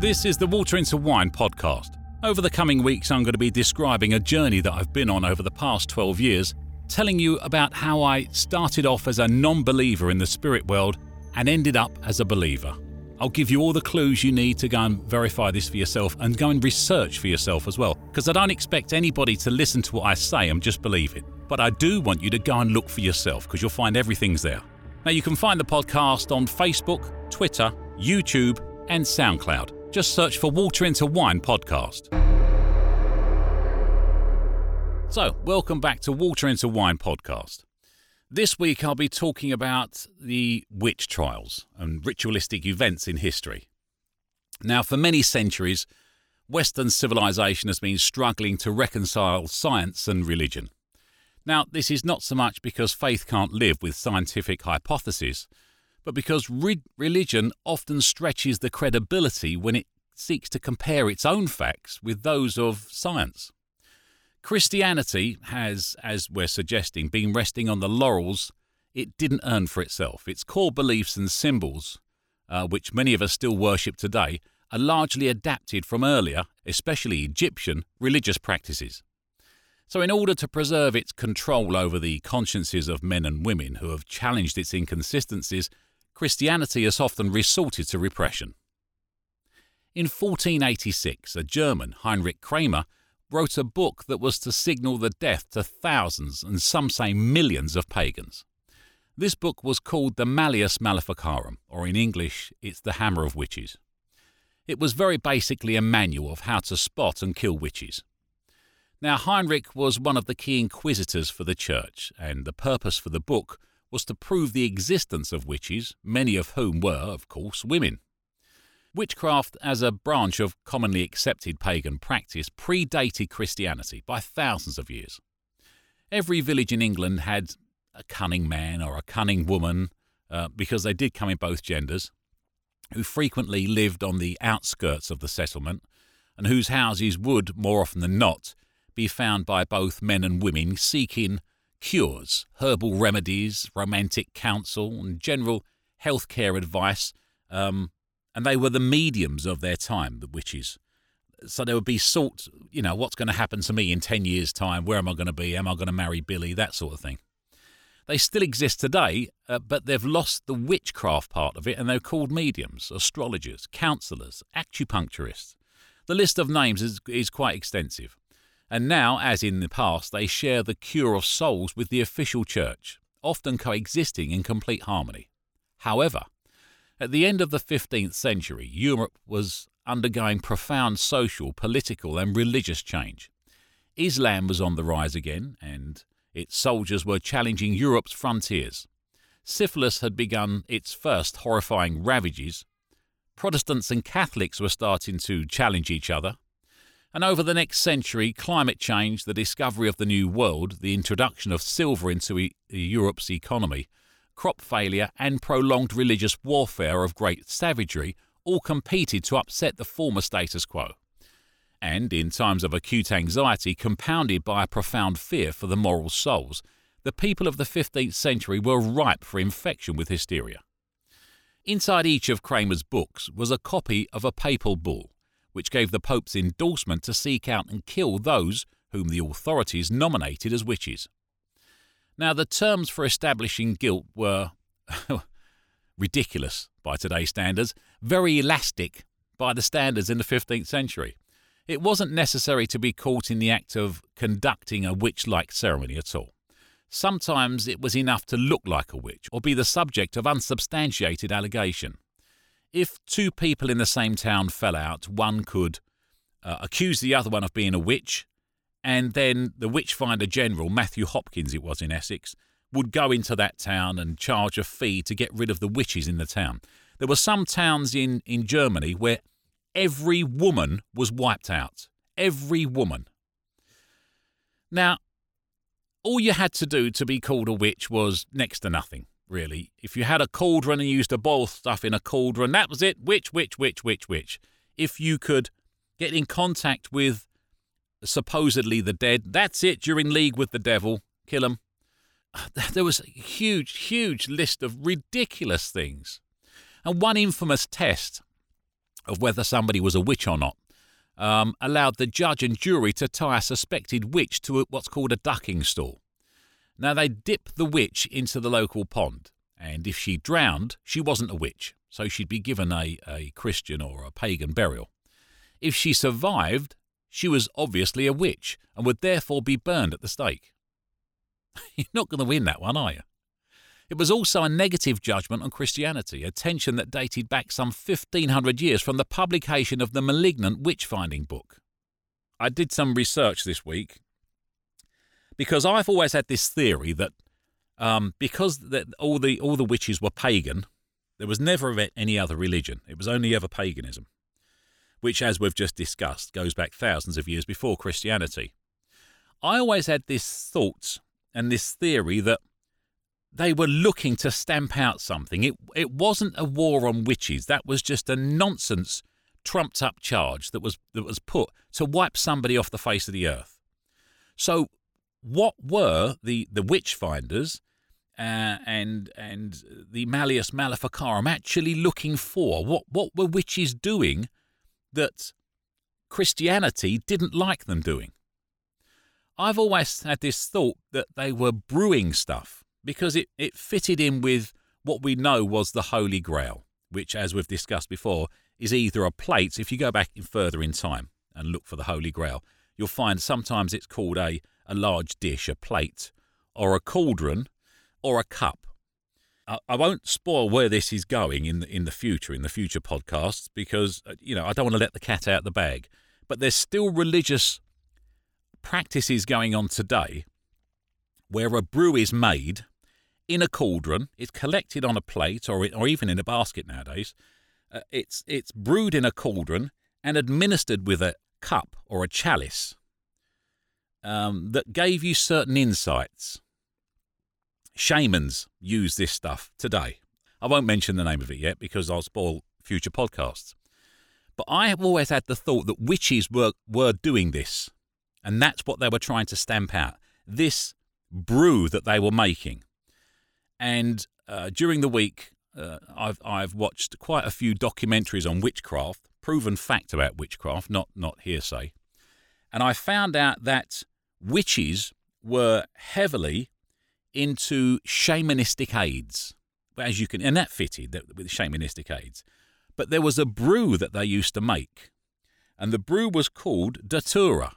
This is the Water into Wine podcast. Over the coming weeks, I'm going to be describing a journey that I've been on over the past 12 years, telling you about how I started off as a non believer in the spirit world and ended up as a believer. I'll give you all the clues you need to go and verify this for yourself and go and research for yourself as well, because I don't expect anybody to listen to what I say and just believe it. But I do want you to go and look for yourself because you'll find everything's there. Now, you can find the podcast on Facebook, Twitter, YouTube, and SoundCloud. Just search for Water into Wine podcast. So, welcome back to Water into Wine podcast. This week I'll be talking about the witch trials and ritualistic events in history. Now, for many centuries, Western civilization has been struggling to reconcile science and religion. Now, this is not so much because faith can't live with scientific hypotheses, but because re- religion often stretches the credibility when it seeks to compare its own facts with those of science. Christianity has, as we're suggesting, been resting on the laurels it didn't earn for itself. Its core beliefs and symbols, uh, which many of us still worship today, are largely adapted from earlier, especially Egyptian, religious practices. So, in order to preserve its control over the consciences of men and women who have challenged its inconsistencies, Christianity has often resorted to repression. In 1486, a German, Heinrich Kramer, wrote a book that was to signal the death to thousands and some say millions of pagans. This book was called the Malleus Maleficarum, or in English, it's the Hammer of Witches. It was very basically a manual of how to spot and kill witches. Now, Heinrich was one of the key inquisitors for the church, and the purpose for the book was to prove the existence of witches, many of whom were, of course, women. Witchcraft, as a branch of commonly accepted pagan practice, predated Christianity by thousands of years. Every village in England had a cunning man or a cunning woman, uh, because they did come in both genders, who frequently lived on the outskirts of the settlement, and whose houses would, more often than not, be found by both men and women seeking cures, herbal remedies, romantic counsel, and general healthcare advice. Um, and they were the mediums of their time, the witches. So there would be sort, you know, what's going to happen to me in 10 years' time? Where am I going to be? Am I going to marry Billy? That sort of thing. They still exist today, uh, but they've lost the witchcraft part of it and they're called mediums, astrologers, counsellors, acupuncturists. The list of names is, is quite extensive. And now, as in the past, they share the cure of souls with the official church, often coexisting in complete harmony. However, at the end of the 15th century, Europe was undergoing profound social, political, and religious change. Islam was on the rise again, and its soldiers were challenging Europe's frontiers. Syphilis had begun its first horrifying ravages. Protestants and Catholics were starting to challenge each other. And over the next century, climate change, the discovery of the New World, the introduction of silver into e- Europe's economy, crop failure, and prolonged religious warfare of great savagery all competed to upset the former status quo. And in times of acute anxiety, compounded by a profound fear for the moral souls, the people of the 15th century were ripe for infection with hysteria. Inside each of Kramer's books was a copy of a papal bull which gave the Pope's endorsement to seek out and kill those whom the authorities nominated as witches. Now, the terms for establishing guilt were ridiculous by today's standards, very elastic by the standards in the 15th century. It wasn't necessary to be caught in the act of conducting a witch like ceremony at all. Sometimes it was enough to look like a witch or be the subject of unsubstantiated allegation if two people in the same town fell out, one could uh, accuse the other one of being a witch, and then the witchfinder general, Matthew Hopkins, it was in Essex, would go into that town and charge a fee to get rid of the witches in the town. There were some towns in, in Germany where every woman was wiped out. Every woman. Now, all you had to do to be called a witch was next to nothing really. If you had a cauldron and used to boil stuff in a cauldron, that was it. Which, which, which, which, which. If you could get in contact with supposedly the dead, that's it. You're in league with the devil. Kill them. There was a huge, huge list of ridiculous things. And one infamous test of whether somebody was a witch or not, um, allowed the judge and jury to tie a suspected witch to a, what's called a ducking stool. Now, they dip the witch into the local pond, and if she drowned, she wasn't a witch, so she'd be given a, a Christian or a pagan burial. If she survived, she was obviously a witch and would therefore be burned at the stake. You're not going to win that one, are you? It was also a negative judgment on Christianity, a tension that dated back some 1500 years from the publication of the malignant witch finding book. I did some research this week because I've always had this theory that um, because all the all the witches were pagan, there was never any other religion. It was only ever paganism, which, as we've just discussed, goes back thousands of years before Christianity. I always had this thought and this theory that they were looking to stamp out something. It it wasn't a war on witches. That was just a nonsense, trumped up charge that was that was put to wipe somebody off the face of the earth. So, what were the the witch finders uh, and and the Malleus Maleficarum actually looking for? What what were witches doing that Christianity didn't like them doing? I've always had this thought that they were brewing stuff because it, it fitted in with what we know was the Holy Grail, which, as we've discussed before, is either a plate, if you go back further in time and look for the Holy Grail, you'll find sometimes it's called a, a large dish, a plate, or a cauldron, or a cup. I, won't spoil where this is going in the, in the future, in the future podcasts, because, uh, you know, I don't want to let the cat out of the bag. But there's still religious practices going on today where a brew is made in a cauldron. It's collected on a plate or, or even in a basket nowadays. Uh, it's, it's brewed in a cauldron and administered with a cup or a chalice um, that gave you certain insights. Shamans use this stuff today. I won't mention the name of it yet because I'll spoil future podcasts. But I have always had the thought that witches were, were doing this, and that's what they were trying to stamp out. This brew that they were making. And uh, during the week, uh, I've I've watched quite a few documentaries on witchcraft, proven fact about witchcraft, not not hearsay. And I found out that witches were heavily into shamanistic aids, as you can, and that fitted that, with shamanistic aids. But there was a brew that they used to make, and the brew was called datura.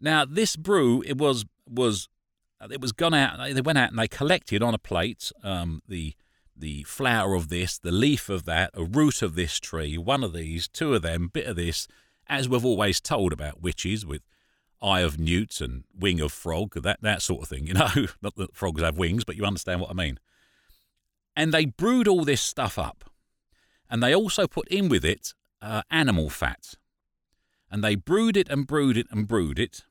Now, this brew it was was it was gone out. They went out and they collected on a plate um, the the flower of this, the leaf of that, a root of this tree, one of these, two of them, bit of this, as we've always told about witches with eye of newt and wing of frog, that that sort of thing. You know, not that frogs have wings, but you understand what I mean. And they brewed all this stuff up, and they also put in with it uh, animal fat, and they brewed it and brewed it and brewed it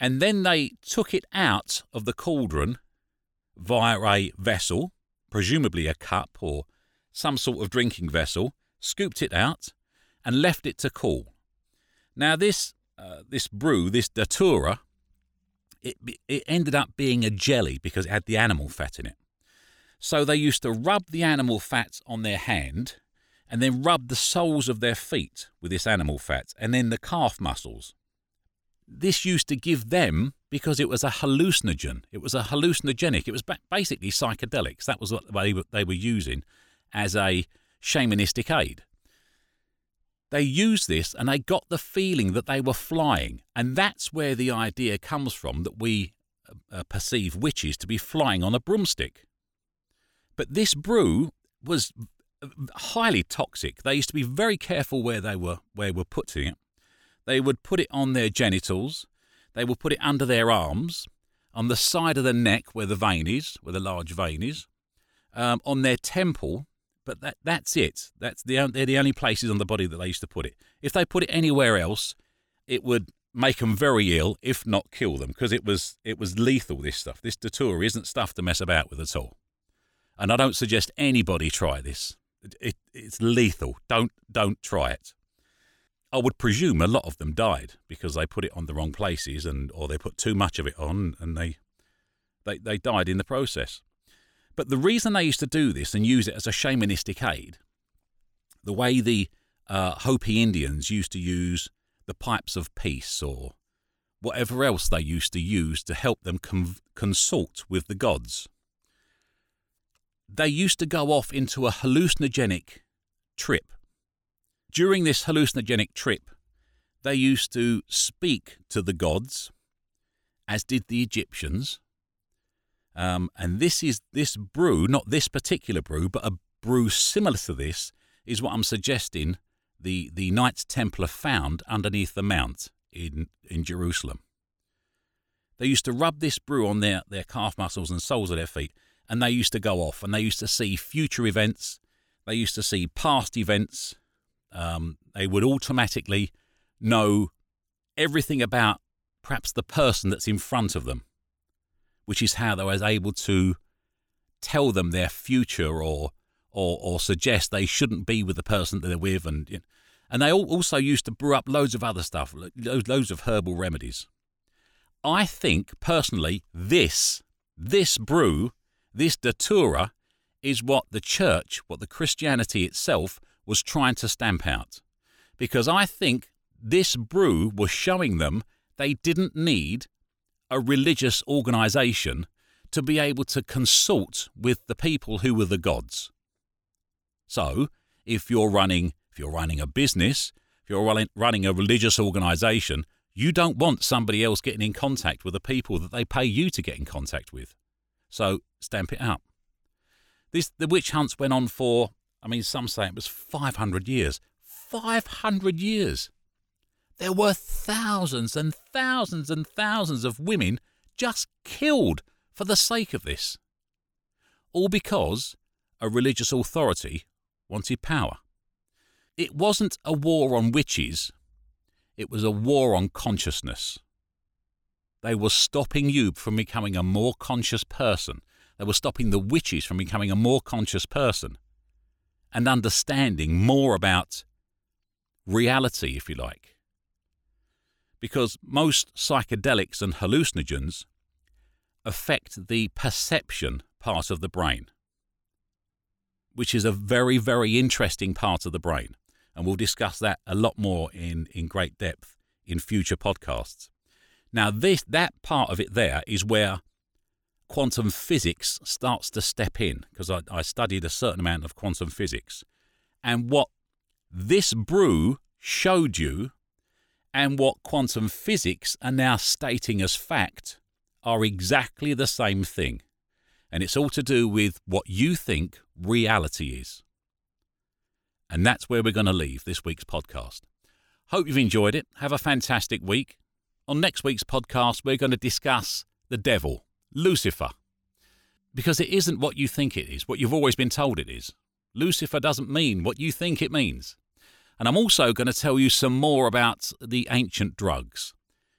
and then they took it out of the cauldron via a vessel, presumably a cup or some sort of drinking vessel, scooped it out, and left it to cool. Now, this uh, this brew, this datura, it, it ended up being a jelly because it had the animal fat in it. So they used to rub the animal fat on their hand and then rub the soles of their feet with this animal fat and then the calf muscles this used to give them because it was a hallucinogen. It was a hallucinogenic. It was basically psychedelics. That was what they they were using as a shamanistic aid. They used this and they got the feeling that they were flying. And that's where the idea comes from that we uh, perceive witches to be flying on a broomstick. But this brew was highly toxic. They used to be very careful where they were where were putting it they would put it on their genitals, they would put it under their arms, on the side of the neck where the vein is, where the large vein is, um, on their temple, but that, that's it. That's the, they're the only places on the body that they used to put it. If they put it anywhere else, it would make them very ill, if not kill them, because it was it was lethal. This stuff, this datura, isn't stuff to mess about with at all. And I don't suggest anybody try this. It, it, it's lethal. Don't don't try it. I would presume a lot of them died because they put it on the wrong places and or they put too much of it on and they they, they died in the process. But the reason they used to do this and use it as a shamanistic aid, the way the uh, Hopi Indians used to use the pipes of peace or whatever else they used to use to help them con- consult with the gods. They used to go off into a hallucinogenic trip. During this hallucinogenic trip, they used to speak to the gods, as did the Egyptians. Um, and this is this brew, not this particular brew, but a brew similar to this, is what I'm suggesting the, the Knights Templar found underneath the mount in, in Jerusalem. They used to rub this brew on their, their calf muscles and soles of their feet, and they used to go off and they used to see future events. They used to see past events. Um, they would automatically know everything about perhaps the person that's in front of them, which is how they was able to tell them their future or or, or suggest they shouldn't be with the person that they're with, and and they also used to brew up loads of other stuff, loads of herbal remedies. I think personally, this this brew, this datura, is what the church, what the Christianity itself was trying to stamp out, because I think this brew was showing them they didn't need a religious organization to be able to consult with the people who were the gods. So, if you're running if you're running a business, if you're running, a religious organization, you don't want somebody else getting in contact with the people that they pay you to get in contact with. So, stamp it out. This the witch hunts went on for I mean some say it was 500 years. 500 years. There were thousands and thousands and thousands of women just killed for the sake of this. All because a religious authority wanted power. It wasn't a war on witches, it was a war on consciousness. They were stopping you from becoming a more conscious person. They were stopping the witches from becoming a more conscious person and understanding more about reality, if you like. Because most psychedelics and hallucinogens affect the perception part of the brain which is a very, very interesting part of the brain. And we'll discuss that a lot more in, in great depth in future podcasts. Now, this that part of it there is where quantum physics starts to step in because I, I studied a certain amount of quantum physics. And what this brew showed you and what quantum physics are now stating as fact are exactly the same thing. And it's all to do with what you think reality is. And that's where we're going to leave this week's podcast. Hope you've enjoyed it. Have a fantastic week. On next week's podcast, we're going to discuss the devil, Lucifer. Because it isn't what you think it is, what you've always been told it is. Lucifer doesn't mean what you think it means. And I'm also going to tell you some more about the ancient drugs,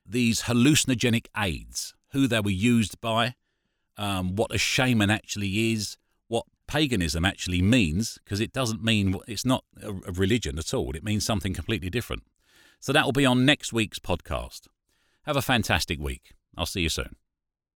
these hallucinogenic aids, who they were used by, um, what a shaman actually is, what paganism actually means, because it doesn't mean, it's not a, a religion at all. It means something completely different. So that will be on next week's podcast. Have a fantastic week. I'll see you soon.